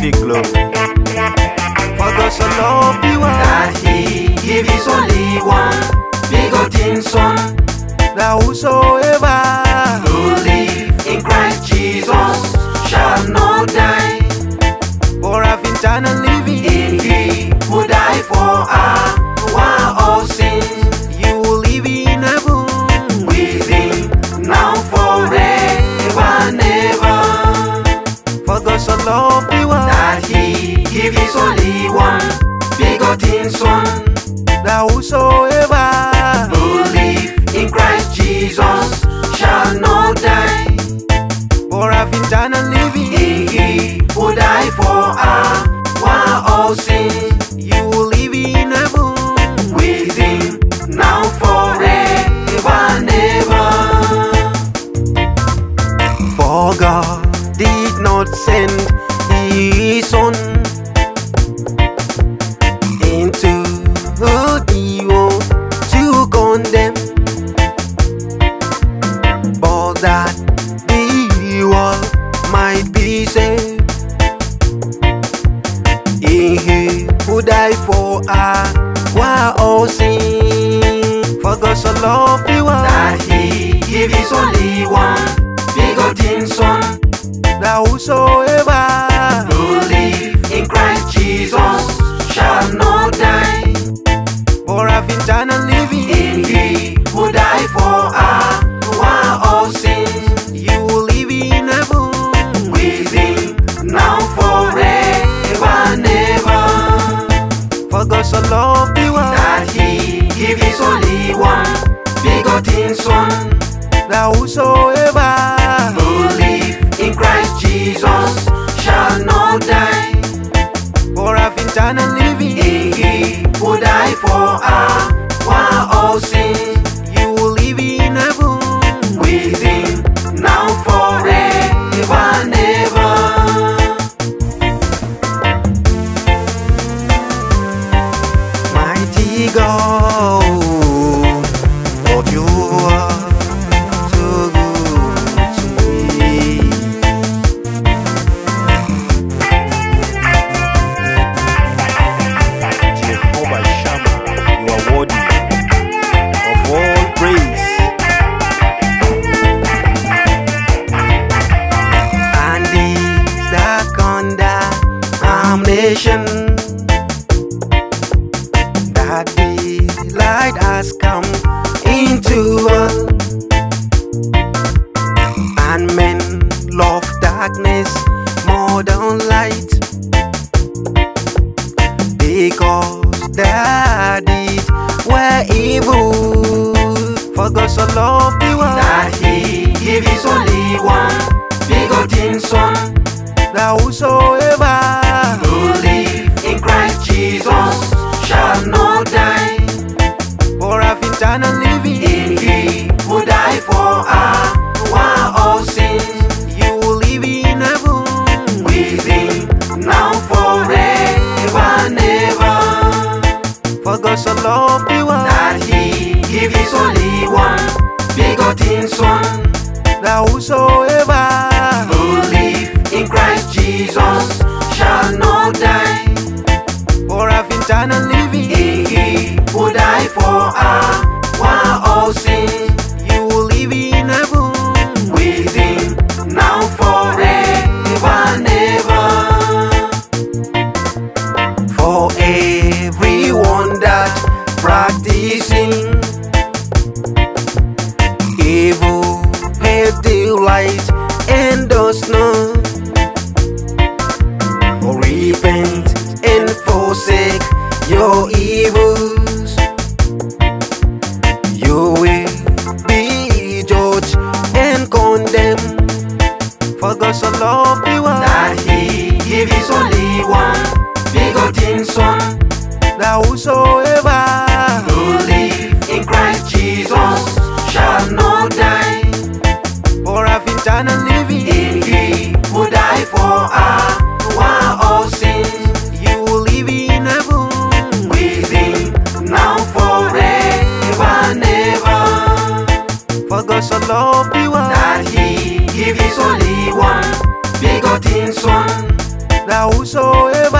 the glory. For God so loved the world that he give his only one begotten son. That he give only one. Begotten son that whosoever who live in Christ Jesus shall not die. For have eternal living, in he who died for our all sins. You will live in who died for ah, our oh, all sin. For God so loved the world that he give his only one begotten son that whosoever whosoever who live in Christ Jesus shall not die. For have eternal living, in he who died for our all sins condemnation that the light has come into us, and men love darkness more than light. Because their deeds were evil. For God so loved the world. That he give his only one begotten son that whosoever God so the world that he give his only one begotten son. That whosoever who live in Christ Jesus shall not die son, la uso Eva.